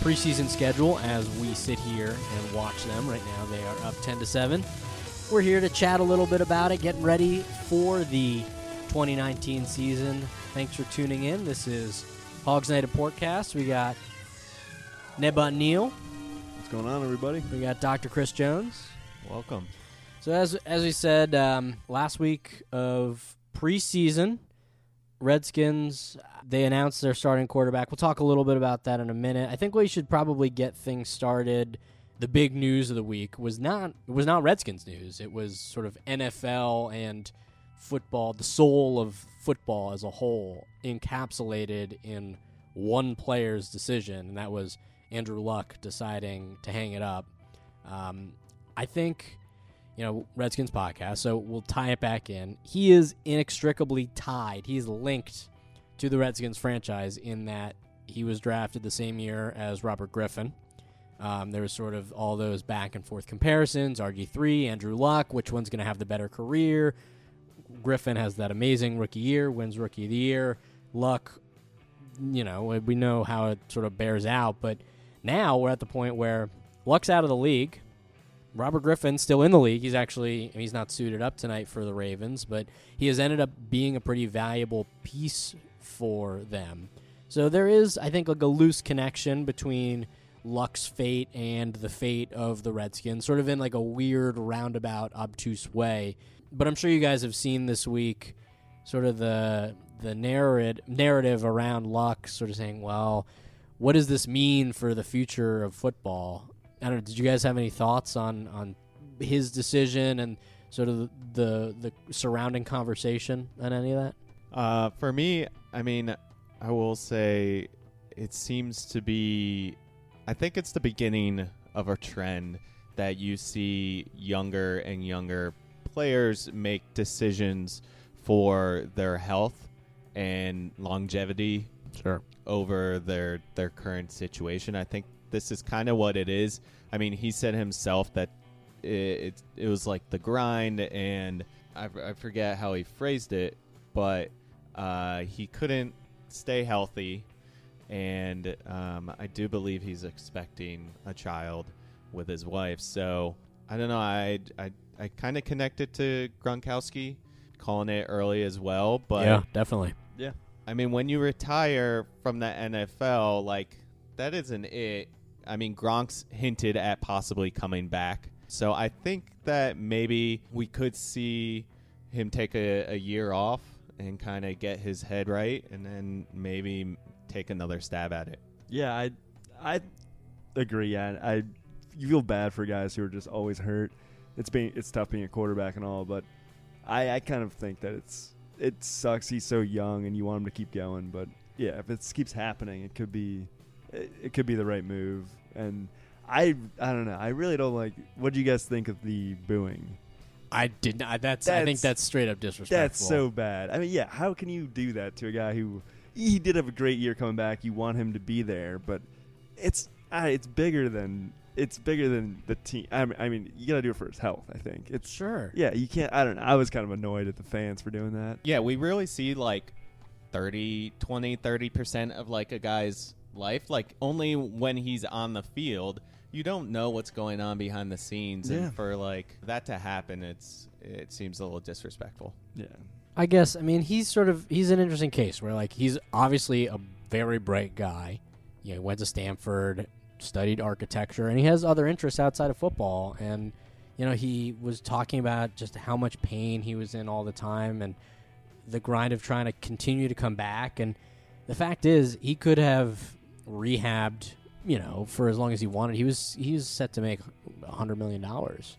preseason schedule as we sit here and watch them. Right now, they are up 10 to 7. We're here to chat a little bit about it, getting ready for the 2019 season. Thanks for tuning in. This is Hogs Night of Porkcast. We got Neba Neal. What's going on, everybody? We got Dr. Chris Jones. Welcome. So as as we said um, last week of preseason, Redskins they announced their starting quarterback. We'll talk a little bit about that in a minute. I think we should probably get things started. The big news of the week was not it was not Redskins news. It was sort of NFL and football, the soul of football as a whole, encapsulated in one player's decision, and that was Andrew Luck deciding to hang it up. Um, I think you know, Redskins podcast, so we'll tie it back in. He is inextricably tied. He's linked to the Redskins franchise in that he was drafted the same year as Robert Griffin. Um, there was sort of all those back and forth comparisons. RG3, Andrew Luck, which one's going to have the better career? Griffin has that amazing rookie year, wins rookie of the year. Luck, you know, we know how it sort of bears out, but now we're at the point where Luck's out of the league. Robert Griffin's still in the league. He's actually he's not suited up tonight for the Ravens, but he has ended up being a pretty valuable piece for them. So there is, I think, like a loose connection between Luck's fate and the fate of the Redskins, sort of in like a weird, roundabout, obtuse way. But I'm sure you guys have seen this week, sort of the the narrative narrative around Luck, sort of saying, "Well, what does this mean for the future of football?" I don't know. Did you guys have any thoughts on on his decision and sort of the the, surrounding conversation on any of that? Uh, for me, I mean, I will say it seems to be. I think it's the beginning of a trend that you see younger and younger players make decisions for their health and longevity Sure. over their their current situation. I think this is kind of what it is. I mean, he said himself that it, it, it was like the grind, and I, I forget how he phrased it, but uh, he couldn't stay healthy, and um, I do believe he's expecting a child with his wife. So I don't know. I I, I kind of connected to Gronkowski, calling it early as well, but yeah, definitely. Yeah. I mean, when you retire from the NFL, like that isn't it. I mean, Gronk's hinted at possibly coming back, so I think that maybe we could see him take a, a year off and kind of get his head right, and then maybe take another stab at it. Yeah, I I agree. Yeah, I you feel bad for guys who are just always hurt. It's being it's tough being a quarterback and all, but I I kind of think that it's it sucks. He's so young, and you want him to keep going. But yeah, if it keeps happening, it could be it, it could be the right move. And I I don't know. I really don't like. What do you guys think of the booing? I did not. That's, I think That's- that's straight up disrespectful. That's so bad. I mean, yeah, how can you do that to a guy who he did have a great year coming back? You want him to be there, but it's uh, it's bigger than it's bigger than the team. I mean, I mean, you gotta do it for his health. I think it's sure. yeah. You can't. I don't know. I was kind of annoyed at the fans for doing that. Yeah, we really see like 30, 20, 30% of like a guy's life. Like only when he's on the field, you don't know what's going on behind the scenes. Yeah. And for like that to happen, it's it seems a little disrespectful. Yeah, I guess. I mean, he's sort of he's an interesting case where like he's obviously a very bright guy. You know, he went to Stanford, studied architecture, and he has other interests outside of football. And you know, he was talking about just how much pain he was in all the time, and the grind of trying to continue to come back. And the fact is, he could have rehabbed, you know, for as long as he wanted. He was he was set to make hundred million dollars,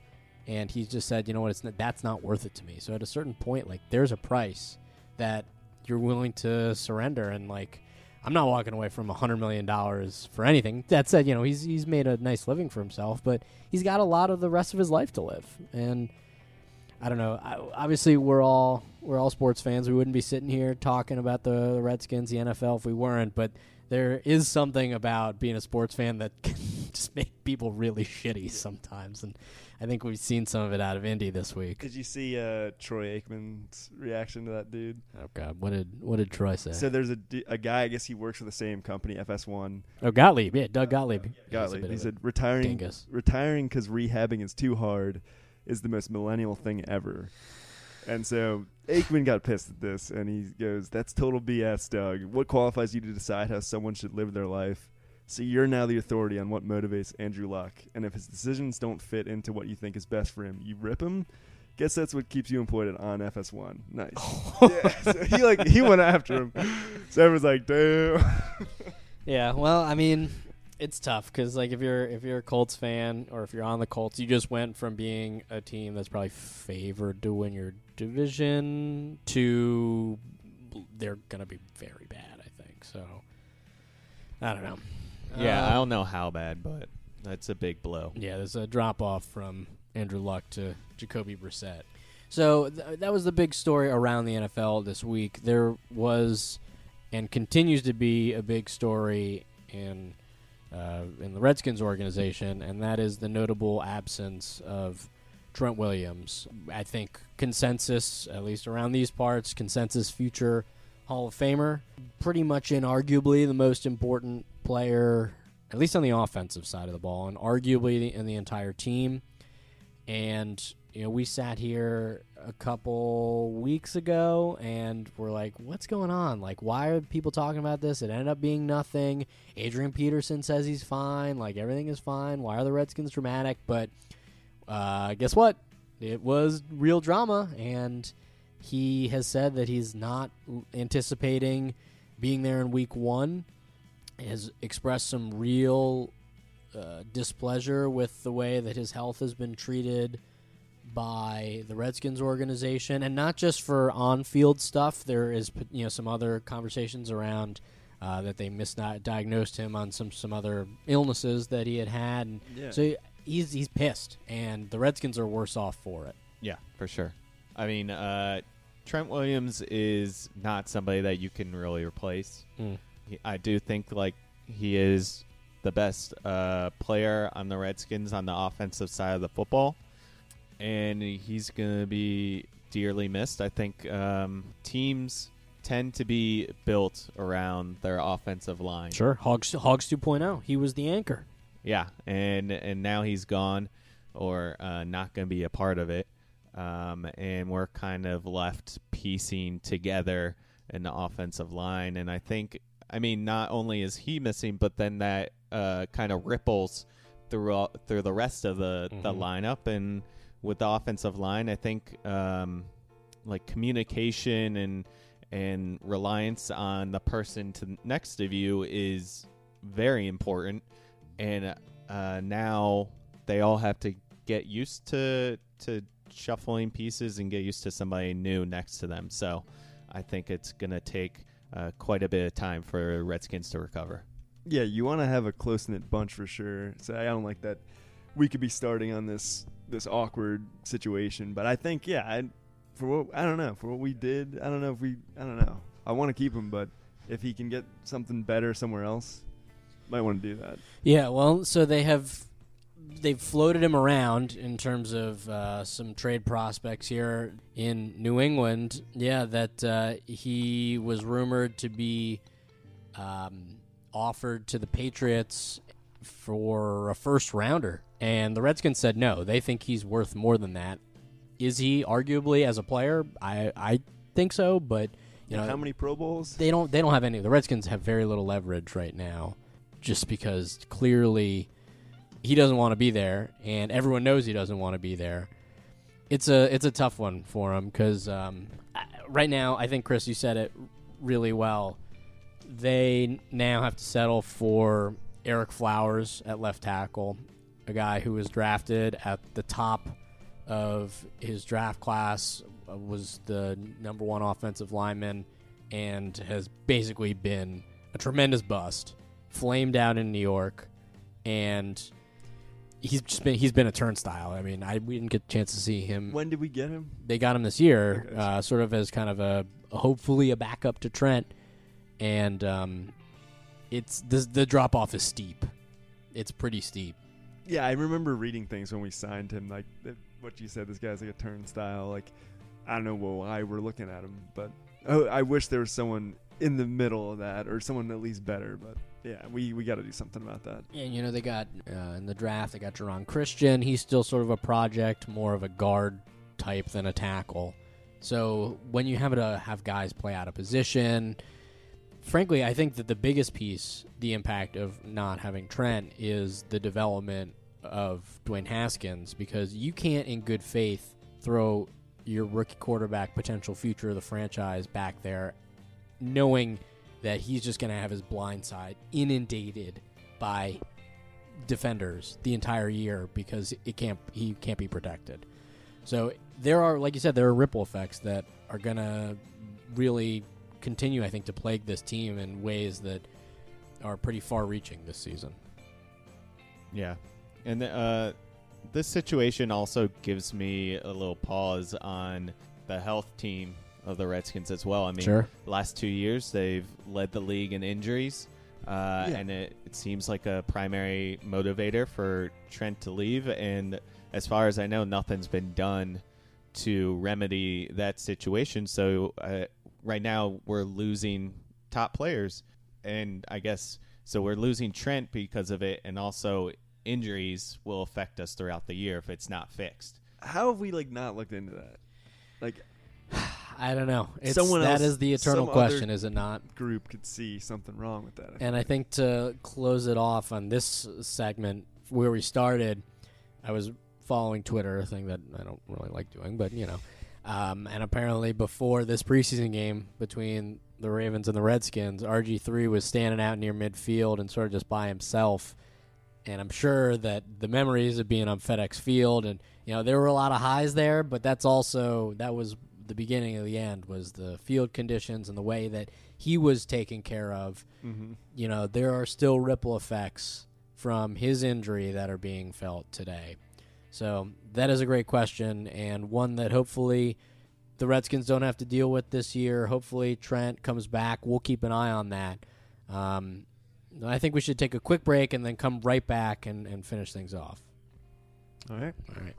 and he just said, you know what, it's not, that's not worth it to me. So at a certain point, like there's a price that you're willing to surrender, and like I'm not walking away from hundred million dollars for anything. That said, you know he's he's made a nice living for himself, but he's got a lot of the rest of his life to live, and I don't know. I, obviously, we're all we're all sports fans. We wouldn't be sitting here talking about the Redskins, the NFL, if we weren't. But there is something about being a sports fan that can just make people really shitty sometimes, and I think we've seen some of it out of Indy this week. Did you see uh, Troy Aikman's reaction to that dude? Oh God, what did what did Troy say? So there's a, a guy, I guess he works for the same company, FS1. oh, Gottlieb, yeah, Doug Gottlieb. A Gottlieb. He said retiring dingus. retiring because rehabbing is too hard is the most millennial thing ever. And so Aikman got pissed at this, and he goes, "That's total BS, Doug. What qualifies you to decide how someone should live their life? So you're now the authority on what motivates Andrew Luck, and if his decisions don't fit into what you think is best for him, you rip him." Guess that's what keeps you employed at, on FS1. Nice. yeah, so he like he went after him. So everyone's like, "Damn." Yeah, well, I mean, it's tough because like if you're if you're a Colts fan or if you're on the Colts, you just went from being a team that's probably favored to win your division to they're gonna be very bad. I think so. I don't know. Yeah, Uh, I don't know how bad, but that's a big blow. Yeah, there's a drop off from Andrew Luck to Jacoby Brissett. So th- that was the big story around the NFL this week. There was and continues to be a big story in uh, in the Redskins organization, and that is the notable absence of Trent Williams. I think consensus, at least around these parts, consensus future Hall of Famer, pretty much inarguably the most important player, at least on the offensive side of the ball, and arguably in the entire team. And you know, we sat here a couple weeks ago and we're like, what's going on? Like, why are people talking about this? It ended up being nothing. Adrian Peterson says he's fine. Like, everything is fine. Why are the Redskins dramatic? But uh, guess what? It was real drama. And he has said that he's not anticipating being there in week one, has expressed some real uh, displeasure with the way that his health has been treated by the Redskins organization, and not just for on-field stuff. There is, you know, some other conversations around uh, that they misdiagnosed him on some some other illnesses that he had had, and Yeah. so he's he's pissed, and the Redskins are worse off for it. Yeah, for sure. I mean, uh, Trent Williams is not somebody that you can really replace. Mm. He, I do think like he is the best uh, player on the Redskins on the offensive side of the football, and he's gonna be dearly missed. I think um, teams tend to be built around their offensive line. Sure, Hogs Hogs 2.0. He was the anchor. Yeah, and and now he's gone, or uh, not going to be a part of it, um, and we're kind of left piecing together an offensive line. And I think, I mean, not only is he missing, but then that uh, kind of ripples through all, through the rest of the the Mhm. lineup. And with the offensive line, I think um, like communication and and reliance on the person to next of you is very important and uh, now they all have to get used to to shuffling pieces and get used to somebody new next to them. So I think it's gonna take uh, quite a bit of time for Redskins to recover. Yeah, you want to have a close knit bunch for sure. So I don't like that we could be starting on this this awkward situation. But I think yeah, I, for what I don't know for what we did, I don't know if we I don't know. I want to keep him, but if he can get something better somewhere else, might want to do that. Yeah, well, so they have they've floated him around in terms of uh, some trade prospects here in New England. Yeah, that uh, he was rumored to be um, offered to the Patriots for a first rounder, and the Redskins said no. They think he's worth more than that. Is he arguably as a player? I I think so, but you know how many Pro Bowls? they don't they don't have any. The Redskins have very little leverage right now. just because clearly he doesn't want to be there, and everyone knows he doesn't want to be there. It's a it's a tough one for him because um, right now I think Chris you said it really well. They now have to settle for Ereck Flowers at left tackle, a guy who was drafted at the top of his draft class, uh, was the number one offensive lineman, and has basically been a tremendous bust, flamed out in New York, and he's just been he's been a turnstile. I mean, I we didn't get a chance to see him. When did we get him? They got him this year, Okay. uh, sort of as kind of a hopefully a backup to Trent, and um, it's the the drop off is steep. It's pretty steep. Yeah, I remember reading things when we signed him, like what you said. This guy's like a turnstile. Like I don't know why we're looking at him, but oh, I wish there was someone in the middle of that, or someone at least better. But yeah, we we got to do something about that. And you know they got uh, in the draft they got Geron Christian. He's still sort of a project, more of a guard type than a tackle. So when you have to have guys play out of position, frankly, I think that the biggest piece, the impact of not having Trent, is the development of Dwayne Haskins because you can't, in good faith, throw your rookie quarterback, potential future of the franchise, back there, knowing that he's just going to have his blind side inundated by defenders the entire year because it can't he can't be protected. So there are, like you said, there are ripple effects that are going to really continue, I think, to plague this team in ways that are pretty far-reaching this season. Yeah, and uh, this situation also gives me a little pause on the health team of the Redskins as well. I mean, Sure. last two years they've led the league in injuries, uh, Yeah. and it, it seems like a primary motivator for Trent to leave. And as far as I know, nothing's been done to remedy that situation. So uh, right now we're losing top players, and I guess so we're losing Trent because of it, and also injuries will affect us throughout the year if it's not fixed. How have we like not looked into that? Like I don't know. It's, Someone that else- is the eternal question, is it not? group could see something wrong with that. And I think to close it off on this segment where we started, I was following Twitter, a thing that I don't really like doing, but you know. Um, and apparently, before this preseason game between the Ravens and the Redskins, RG3 was standing out near midfield and sort of just by himself. And I'm sure that the memories of being on FedEx Field and you know there were a lot of highs there, but that's also that was the beginning of the end was the field conditions and the way that he was taken care of mm-hmm. you know, there are still ripple effects from his injury that are being felt today. So that is a great question and one that hopefully the Redskins don't have to deal with this year. Hopefully Trent comes back. We'll keep an eye on that. Um, I think we should take a quick break and then come right back and, and finish things off. All right. All right.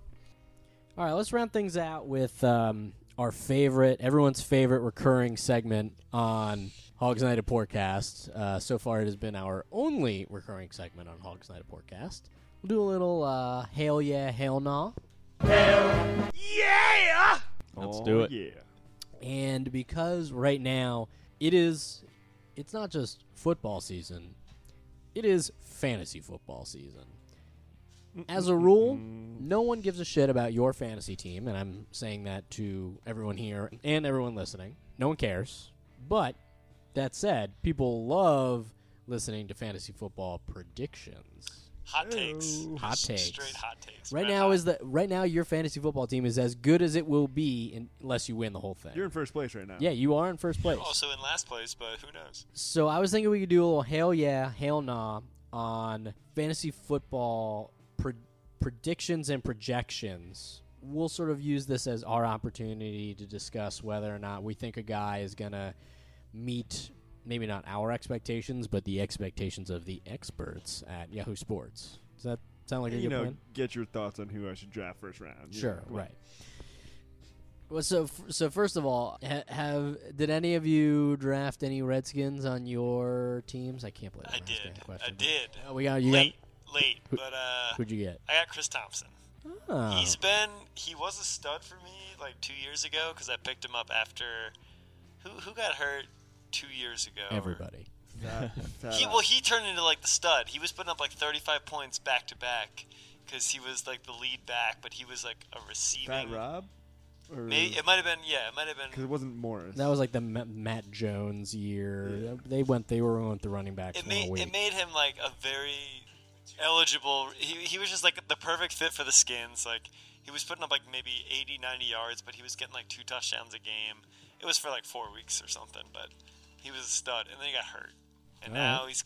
All right, let's round things out with um, our favorite, everyone's favorite recurring segment on Hogs Night at Porkcast. Uh, so far, it has been our only recurring segment on Hogs Night at Porkcast. We'll do a little uh, hail yeah, hail nah. Let's Oh, do it. Yeah. And because right now it is, it's not just football season, it is fantasy football season. As a rule, no one gives a shit about your fantasy team, and I'm saying that to everyone here and everyone listening. No one cares. But that said, people love listening to fantasy football predictions. Hot takes. Hot takes. Straight hot takes. Right Red now hot. is the right now your fantasy football team is as good as it will be in, unless you win the whole thing. You're in first place right now. yeah, you are in first place. also in last place, but who knows? So I was thinking we could do a little hail yeah, hail nah on fantasy football pre- predictions and projections. We'll sort of use this as our opportunity to discuss whether or not we think a guy is going to meet maybe not our expectations, but the expectations of the experts at Yahoo Sports. Does that sound like a you good know, plan? get your thoughts on who I should draft first round. Sure, know, right. Well, so so first of all, ha- have did any of you draft any Redskins on your teams? I can't believe I I'm asking did. that question. I did. Oh, we got you. late, late, but uh, Got, who'd you get? I got Chris Thompson. Oh, He's been he was a stud for me like two years ago because I picked him up after who who got hurt two years ago. everybody. Fat- fat He well, he turned into like the stud. He was putting up like 35 points back to back because he was like the lead back, but he was like a Fat receiving. Rob? Or May, it might have been yeah, it might have been because it wasn't Morris. That was like the Ma- Matt Jones year. They went. They were going with the running backs It made it made him like a very eligible. He he was just like the perfect fit for the Skins. Like he was putting up like maybe 80, 90 yards, but he was getting like two touchdowns a game. It was for like four weeks or something, but he was a stud, and then he got hurt, and All now right. he's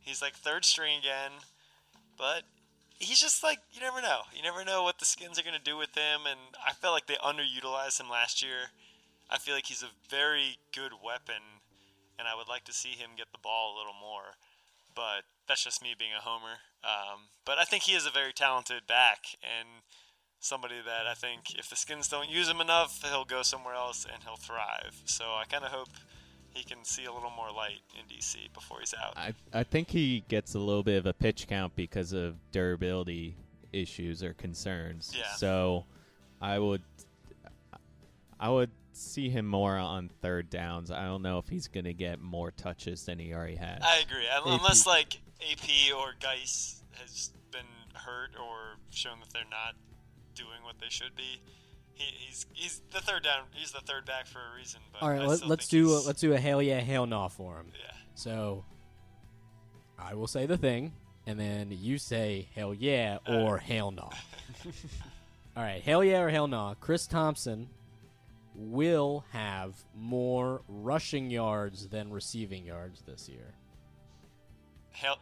he's like third string again, but. He's just like you never know. You never know what the skins are gonna do with him, and I felt like they underutilized him last year. I feel like he's a very good weapon, and I would like to see him get the ball a little more. But that's just me being a homer. Um, but I think he is a very talented back, and somebody that I think if the skins don't use him enough, he'll go somewhere else and he'll thrive. So I kind of hope he can see a little more light in DC before he's out. I I think he gets a little bit of a pitch count because of durability issues or concerns. Yeah. So I would I would see him more on third downs. I don't know if he's going to get more touches than he already has. I agree. Un- Unless like AP or Guice has been hurt or shown that they're not doing what they should be. He, he's he's the third down. He's the third back for a reason. But All right, I let, let's do a, let's do a hell yeah, hell no for him. Yeah. So I will say the thing, and then you say hell yeah Uh. or hell no. All right, hell yeah or hell no. Chris Thompson will have more rushing yards than receiving yards this year. Hell,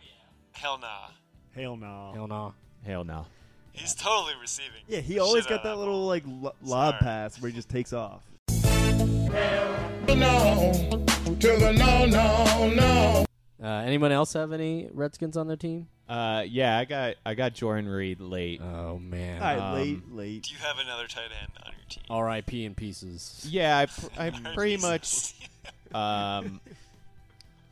hell nah. Hell no. Hell no. Hell no. He's totally receiving. Yeah, he always got out that little like lo- lob Sorry. pass where he just takes off. no, to the no, no, no. Uh, anyone else have any Redskins on their team? Uh, yeah, I got I got Jordan Reed late. Oh man. All right, Um, late, late. Do you have another tight end on your team? R.I.P. in pieces. Yeah, I, pr- I pretty much um,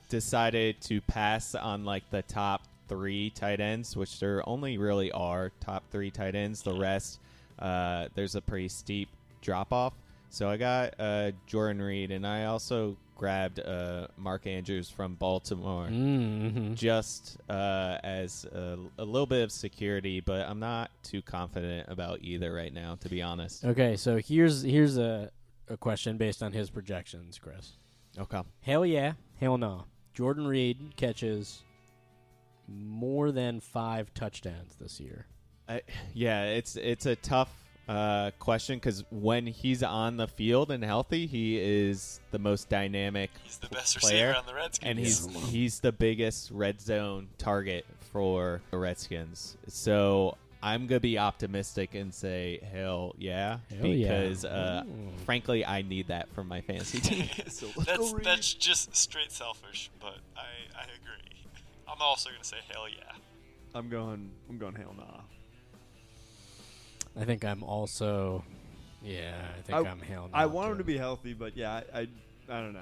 decided to pass on like the top three tight ends, which there only really are top three tight ends. The rest, uh, there's a pretty steep drop off. So I got uh, Jordan Reed, and I also grabbed uh, Mark Andrews from Baltimore. Mm-hmm. Just uh, as a, a little bit of security, but I'm not too confident about either right now, to be honest. Okay, so here's here's a, a question based on his projections, Chris. Okay. Hell yeah, hell no. Jordan Reed catches more than five touchdowns this year. I, yeah, it's it's a tough uh, question because when he's on the field and healthy, he is the most dynamic He's the best player, receiver on the Redskins. and he's he's the biggest red zone target for the Redskins. So I'm gonna be optimistic and say hell yeah Hell yeah. because uh, frankly I need that for my fantasy team. that's that's just straight selfish, but I I agree. I'm also gonna say hell yeah. I'm going. I'm going hell nah. I think I'm also, yeah, I think I- am hell. I no, want him to be healthy, but yeah, I, I, I don't know.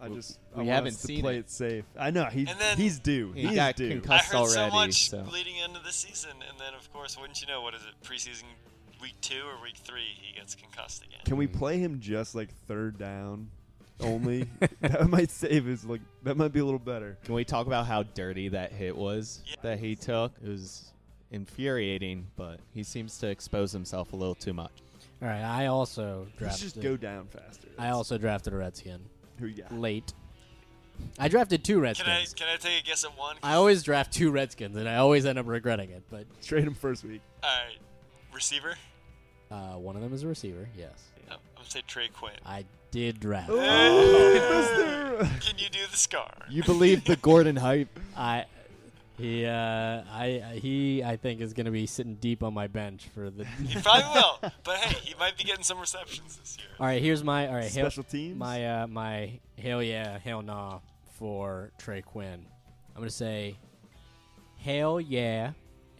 I We- just we want haven't us to seen play it. it. safe. I know he's then- he's due. He He's got due. concussed. I heard Us so much so. leading into the season, and then of course, wouldn't you know, what is it? Preseason week two or week three, he gets concussed again. Can we play him just like third down only? that might save his like. That might be a little better. Can we talk about how dirty that hit was Yeah. that he took? It was infuriating, but he seems to expose himself a little too much. All right, I also Let's just go down faster. I also drafted a Redskin Who you got? late. I drafted two Can I Redskins. can I take a guess at one? I always draft two Redskins, and I always end up regretting it. But Trade him first week. All right, receiver. uh, one of them is a receiver. Yes, I'm gonna say Trey Quinn. I did draft. Oh, Can you do the scar? You believe the Gordon hype? I he uh, I I- he I think is going to be sitting deep on my bench for the. He probably will, but hey, he might be getting some receptions this year. all right, here's my all right. Hail, Special teams. my uh, my hell yeah, hell nah for Trey Quinn. I'm gonna say hell yeah,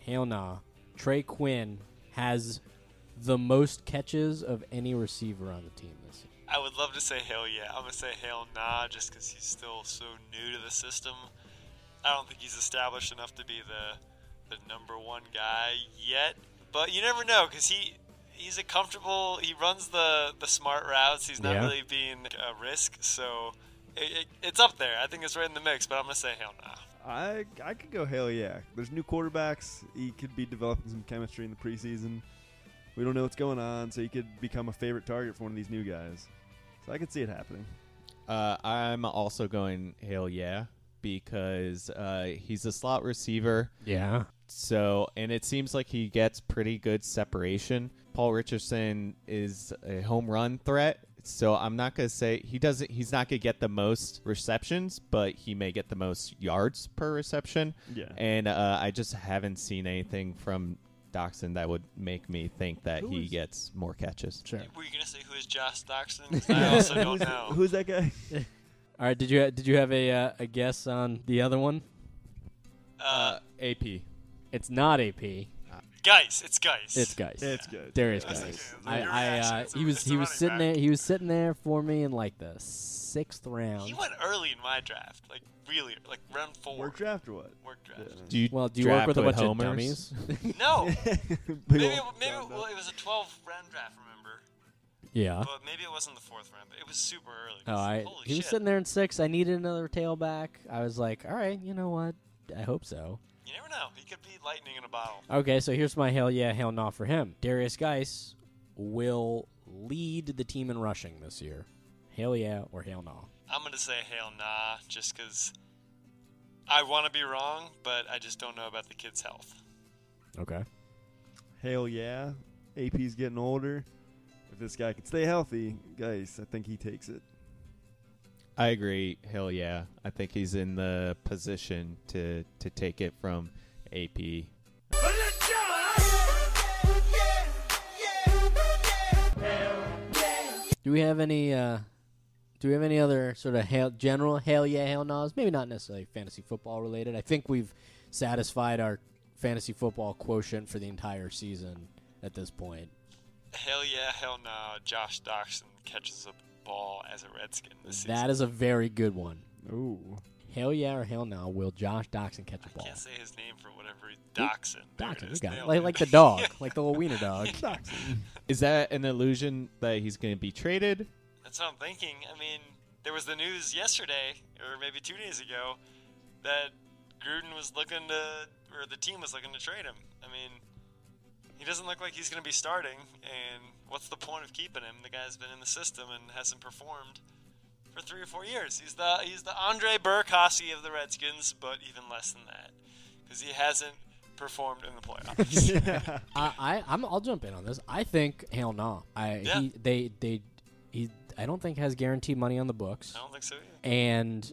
hell nah. Trey Quinn has the most catches of any receiver on the team this year. I would love to say hell yeah. I'm gonna say hell nah, just because he's still so new to the system. I don't think he's established enough to be the the number one guy yet. But you never know, because he he's a comfortable. He runs the the smart routes. He's not Yeah. really being a risk. So It, it, it's up there. I think it's right in the mix, but I'm gonna say hell no. I I could go hell yeah. There's new quarterbacks. He could be developing some chemistry in the preseason. We don't know what's going on, so he could become a favorite target for one of these new guys. So I could see it happening. Uh, I'm also going hell yeah because uh, he's a slot receiver. Yeah. So, and it seems like he gets pretty good separation. Paul Richardson is a home run threat. So I'm not gonna say he doesn't. He's not gonna get the most receptions, but he may get the most yards per reception. Yeah. And uh, I just haven't seen anything from Doctson that would make me think that Who he is- gets more catches. Sure. Were you gonna say who is Josh Doctson? 'Cause I also don't know. who's that guy? All right. Did you did you have a uh, a guess on the other one? Uh, AP. It's not AP. Guice. It's Guice. It's Guice. It's good. Derrius That's Guice. I, I uh, he was he was sitting back. there. He was sitting there for me in like the sixth round. He went early in my draft, like really, like round four. Work draft or what? Work draft. Do you Well, do you work draft with a bunch homers? of dummies? No, Big maybe it, maybe well, it was a 12 round draft. Remember, yeah. but maybe it wasn't the fourth round. But it was super early. Oh, I, Holy he was sitting there in six. I needed another tailback. I was like, all right, you know what? I hope so. You never know. He could be lightning in a bottle. Okay, so here's my hell yeah, hell no for him. Derrius Guice will lead the team in rushing this year. Hell yeah or hell no. I'm gonna say hell nah, just because I want to be wrong, but I just don't know about the kid's health. Okay. Hell yeah. AP's getting older. If this guy can stay healthy, guys, I think he takes it. I agree. Hell yeah. I think he's in the position to to take it from AP. Do we have any uh do we have any other sort of hell, general hell yeah, hell no's? Maybe not necessarily fantasy football related. I think we've satisfied our fantasy football quotient for the entire season at this point. Hell yeah, hell nah. Josh Doctson catches a ball as a Redskin this season. That is a very good one. Ooh. Hell yeah or hell no, will Josh Doctson catch a I ball? can't say his name for whatever. he- Doctson. There Doctson, you got it. Like, like the dog, like the little wiener dog. Is that an illusion that he's going to be traded? That's what I'm thinking. I mean, there was the news yesterday, or maybe two days ago, that Gruden was looking to, or the team was looking to trade him. I mean, he doesn't look like he's going to be starting, and what's the point of keeping him? The guy's been in the system and hasn't performed for three or four years. He's the he's the Andre Burkowski of the Redskins, but even less than that, because he hasn't performed in the playoffs. I, I I'm, I'll jump in on this. I think hell no. I Yeah. he they they he I don't think has guaranteed money on the books. I don't think so either. And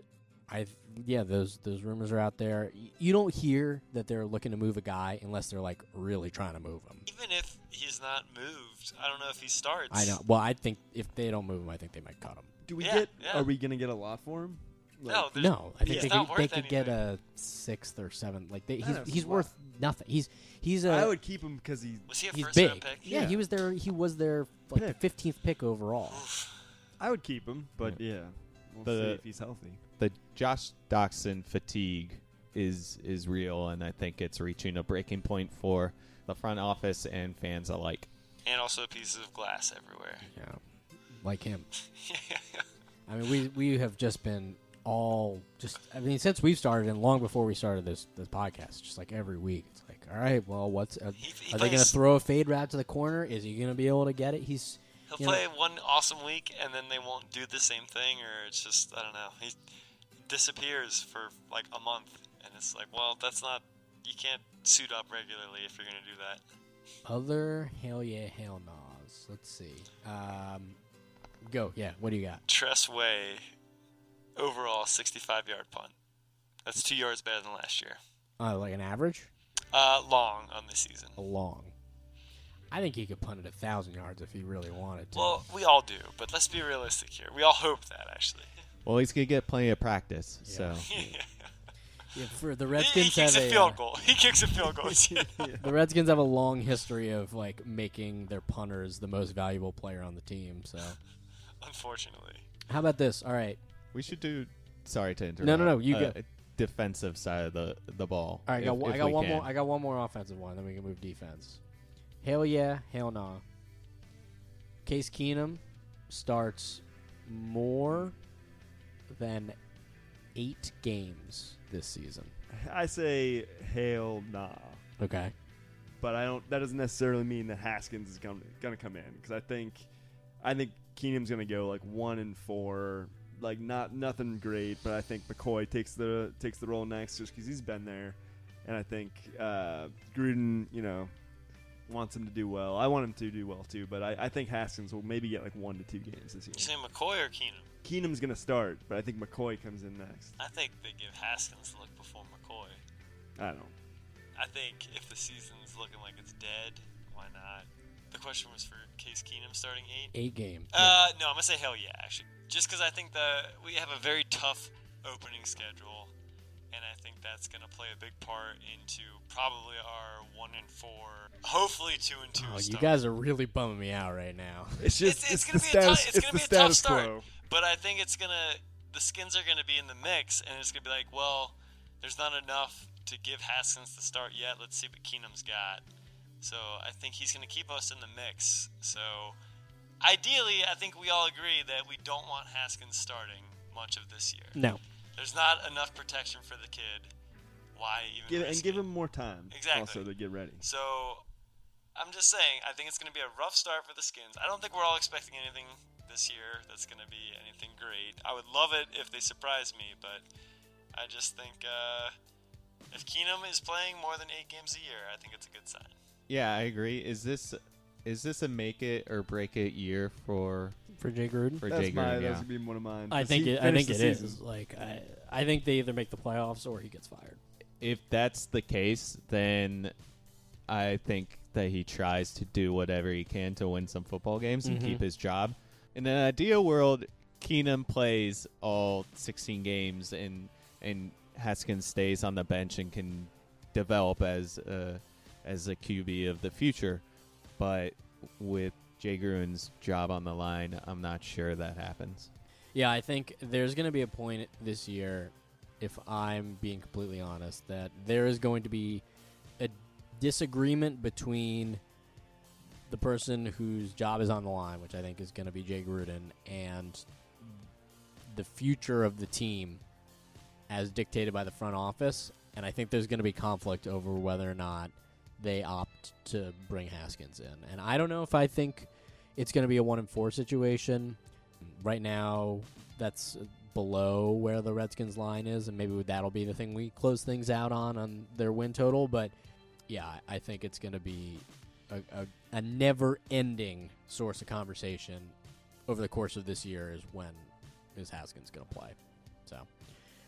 I yeah those those rumors are out there. You don't hear that they're looking to move a guy unless they're like really trying to move him. Even if he's not moved, I don't know if he starts. I know. Well, I think if they don't move him, I think they might cut him. Do we Yeah, get? yeah. Are we gonna get a lot for him? Like, No, No, I think they could, they could get a sixth or seventh. Like they, he's That's he's a worth nothing. He's he's a I would keep him because he. Was he a he's first big. round pick? Yeah, Yeah. he was there. He was there like the Pick. fifteenth pick overall. I would keep him, but yeah, we'll The- see uh, if he's healthy. The Josh Doctson fatigue is is real, and I think it's reaching a breaking point for the front office and fans alike. And also pieces of glass everywhere. Yeah, like him. I mean, we we have just been all just. I mean, since we've started and long before we started this this podcast, just like every week, it's like, all right, well, what's uh, He- he are they going to throw a fade route to the corner? Is he going to be able to get it? He's He'll you know- play one awesome week and then they won't do the same thing, or it's just I don't know. He disappears for like a month, and it's like, well, that's not. You can't suit up regularly if you're gonna do that. other hell yeah hell no's. Let's see. Um, go yeah. What do you got? Tress Way, overall 65 yard punt. That's two yards better than last year. Uh, like an average, Uh, long on the season. a long. I think he could punt it a thousand yards if he really wanted to. Well, we all do, but let's be realistic here. We all hope that actually. Well, he's gonna get plenty of practice. Yeah. So yeah, for the he, Redskins he kicks have a a, field uh, goal. He kicks a field goal. The Redskins have a long history of like making their punters the most valuable player on the team. So, Unfortunately. how about this? All right, we should do. Sorry to interrupt. No, no, no, you uh, go. Defensive side of the the ball. all right. I got, one- I got one can. more. I got one more offensive one. Then we can move defense. Hell yeah, hell nah. Case Keenum starts more than eight games this season. I say hail nah, Okay. but I don't. That doesn't necessarily mean that Haskins is going to come in because I think I think Keenum's going to go like one and four, like not nothing great, but I think McCoy takes the takes the role next just because he's been there, and I think uh, Gruden, you know, wants him to do well. I want him to do well too, but I, I think Haskins will maybe get like one to two games this year. You say McCoy or Keenum? Keenum's going to start, but I think McCoy comes in next. I think they give Haskins the look before McCoy. I don't know. I think if the season's looking like it's dead, why not? The question was for Case Keenum starting eight. Eight games. Uh, no, I'm gonna say hell yeah, actually, just because I think the we have a very tough opening schedule, and I think that's gonna play a big part into probably our one and four, hopefully two and two. oh, you guys are really bumming me out right now. It's just it's, it's, the gonna be a status. tough, it's, it's gonna the be a tough start. quo. But I think it's gonna the skins are gonna be in the mix, and it's gonna be like, well, there's not enough to give Haskins the start yet. Let's see what Keenum's got. So I think he's gonna keep us in the mix. So ideally, I think we all agree that we don't want Haskins starting much of this year. No. There's not enough protection for the kid. Why even Give, and give it? him more time. Exactly. Also to get ready. So, I'm just saying, I think it's going to be a rough start for the Skins. I don't think we're all expecting anything this year that's going to be anything great. I would love it if they surprise me, but I just think uh, if Keenum is playing more than eight games a year, I think it's a good sign. Yeah, I agree. Is this is this a make it or break it year for For Jay Gruden? for That's Jay my. Gruden? That's Yeah. gonna be one of mine. I 'cause think it, I think finished it the is. Like I, I think they either make the playoffs or he gets fired. If that's the case, then I think that he tries to do whatever he can to win some football games and Mhm. keep his job. In an ideal world, Keenum plays all 16 games and and Haskins stays on the bench and can develop as a, as a QB of the future. But with Jay Gruden's job on the line, I'm not sure that happens. Yeah, I think there's going to be a point this year, if I'm being completely honest, that there is going to be a disagreement between the person whose job is on the line, which I think is going to be Jay Gruden, and the future of the team as dictated by the front office. And I think there's going to be conflict over whether or not they opt to bring Haskins in. And I don't know if I think it's going to be a one and four situation. Right now, that's below where the Redskins line is, and maybe that'll be the thing we close things out on on their win total. But yeah, I I think it's going to be a, a, a never-ending source of conversation over the course of this year. Is when is Haskins going to play? So,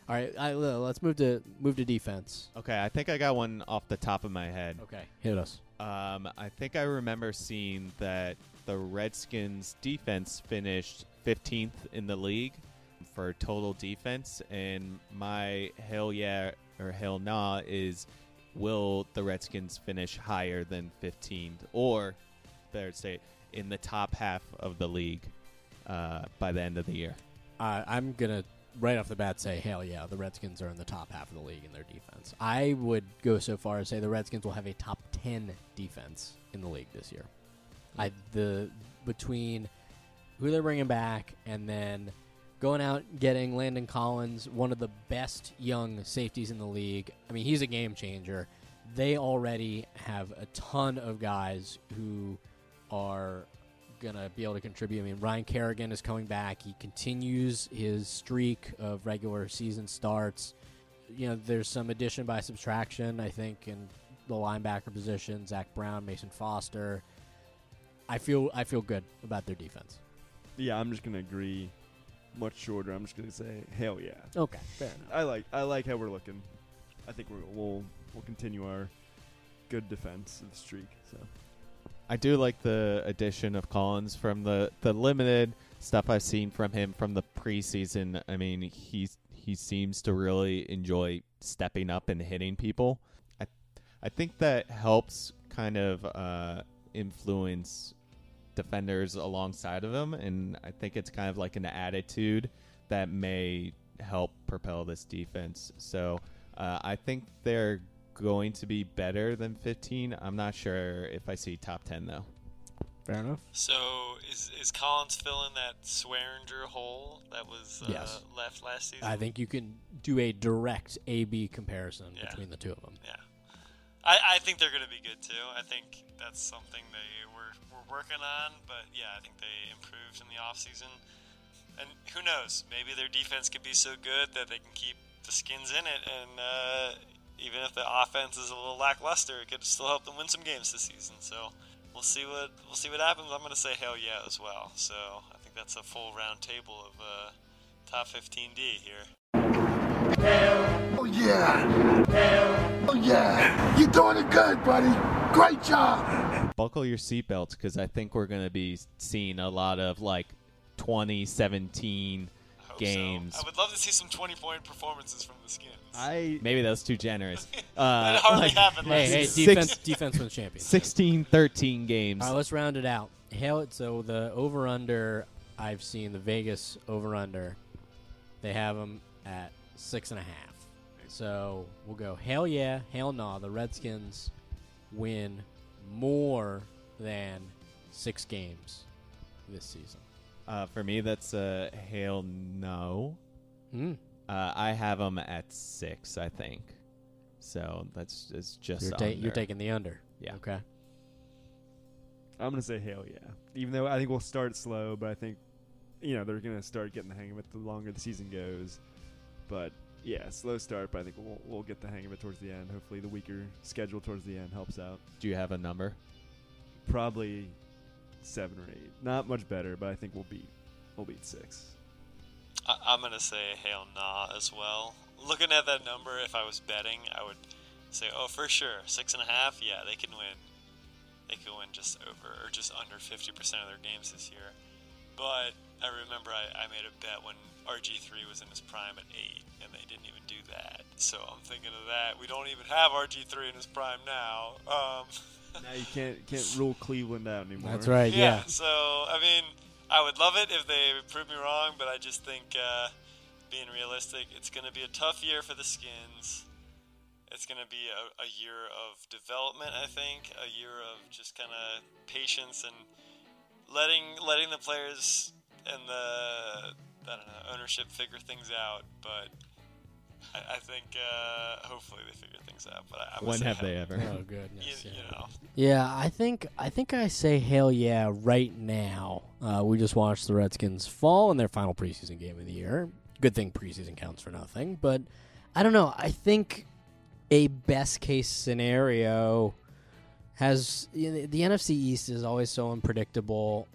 all right, I, let's move to move to defense. Okay, I think I got one off the top of my head. Okay, hit us. Um, I think I remember seeing that the Redskins defense finished 15th in the league for total defense, and my hell yeah or hell nah is will the Redskins finish higher than 15th or better to say in the top half of the league uh, by the end of the year? Uh, I'm gonna right off the bat say, hell yeah, the Redskins are in the top half of the league in their defense. I would go so far as say the Redskins will have a top ten defense in the league this year. I the between who they're bringing back and then going out getting Landon Collins, one of the best young safeties in the league. I mean, he's a game changer. They already have a ton of guys who are gonna be able to contribute. I mean, Ryan Kerrigan is coming back. He continues his streak of regular season starts. You know, there's some addition by subtraction, I think, in the linebacker position. Zach Brown, Mason Foster. I feel I feel good about their defense. Yeah, I'm just gonna agree. Much shorter. I'm just gonna say hell yeah. Okay, fair enough. I like I like how we're looking. I think we're, we'll we'll continue our good defensive streak. So I do like the addition of Collins from the, the limited stuff I've seen from him from the preseason. I mean, he's he seems to really enjoy stepping up and hitting people. I I think that helps kind of uh, influence defenders alongside of him, and I think it's kind of like an attitude that may help propel this defense. So uh, I think they're going to be better than 15. I'm not sure if I see top 10 though. Fair enough. So is is Collins filling that Swearinger hole that was uh, Yes. left last season? I think you can do a direct A/B comparison Yeah. between the two of them. Yeah. I, I think they're going to be good too. I think that's something they were, were working on, but yeah, I think they improved in the offseason. And who knows? Maybe their defense could be so good that they can keep the skins in it, and uh, even if the offense is a little lackluster, it could still help them win some games this season. So we'll see what we'll see what happens. I'm going to say hell yeah as well. So I think that's a full round table of uh, top 15D here. Oh yeah. Oh yeah. You're doing it good, buddy. Great job. Buckle your seatbelts because I think we're going to be seeing a lot of like 2017 games. So. I would love to see some 20 point performances from the skins. I Maybe that's too generous. that Uh, hardly like happened Hey, last hey, defense, defense wins champions. 16, 13 games. All right, let's round it out. Hail it. so the over under I've seen the Vegas over under. They have them at six and a half. So we'll go hell yeah, hell no. The Redskins win more than six games this season. Uh, for me, that's a hail no. Mm. Uh, I have them at six, I think. So that's it's just You're, ta- you're taking the under. Yeah. Okay. I'm gonna say hail yeah. Even though I think we'll start slow, but I think you know they're gonna start getting the hang of it the longer the season goes. But yeah, slow start, but I think we'll we'll get the hang of it towards the end. Hopefully, the weaker schedule towards the end helps out. Do you have a number? Probably seven or eight. Not much better, but I think we'll beat we'll beat six. I- I'm gonna say hell nah as well. Looking at that number, if I was betting, I would say, oh, for sure, six and a half. Yeah, they can win. They can win just over or just under 50% of their games this year. But I remember I, I made a bet when RG3 was in his prime at eight, and they didn't even do that. So I'm thinking of that. We don't even have RG3 in his prime now. Um, now you can't can't rule Cleveland out anymore. That's right. Yeah. So I mean, I would love it if they prove me wrong, but I just think, uh, being realistic, it's going to be a tough year for the Skins. It's going to be a, a year of development, I think, a year of just kind of patience and letting letting the players and the I don't know ownership figure things out. But I, I think uh, hopefully they figure things out. But I, I When have they ever? Oh You, goodness. you yeah. know, Yeah, I think I think I say hell yeah right now. Uh, we just watched the Redskins fall in their final preseason game of the year. Good thing preseason counts for nothing, but I don't know. I think a best case scenario has you know, the NFC East is always so unpredictable.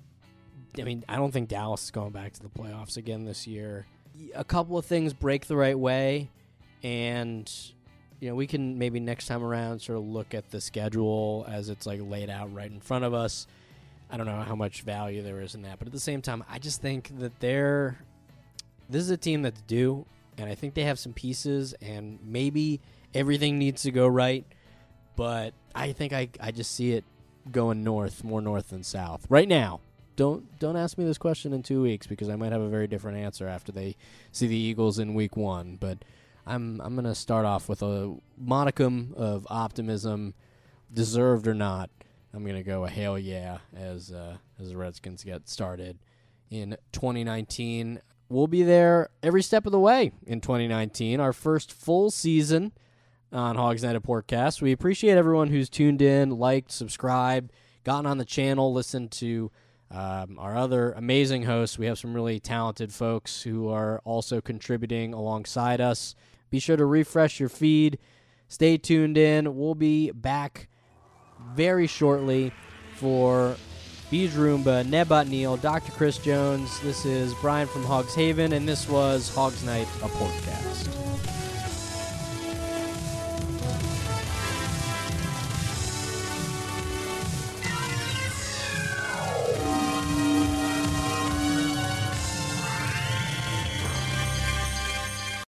I mean, I don't think Dallas is going back to the playoffs again this year. A couple of things break the right way, and you know, we can maybe next time around sort of look at the schedule as it's like laid out right in front of us. I don't know how much value there is in that, but at the same time, I just think that they're this is a team that's due, and I think they have some pieces, and maybe everything needs to go right, but I think I I just see it going north, more north than south right now. Don't don't ask me this question in two weeks because I might have a very different answer after they see the Eagles in Week One, but. I'm I'm gonna start off with a modicum of optimism, deserved or not. I'm gonna go a hail yeah as uh, as the Redskins get started in 2019. We'll be there every step of the way in 2019. Our first full season on Hogs Night of Porkcast. We appreciate everyone who's tuned in, liked, subscribed, gotten on the channel, listened to um, our other amazing hosts. We have some really talented folks who are also contributing alongside us. Be sure to refresh your feed. Stay tuned in. We'll be back very shortly for Beej Roomba, Nebat Neal, Dr. Chris Jones. This is Brian from Hogs Haven, and this was Hogs Night, a Porkcast.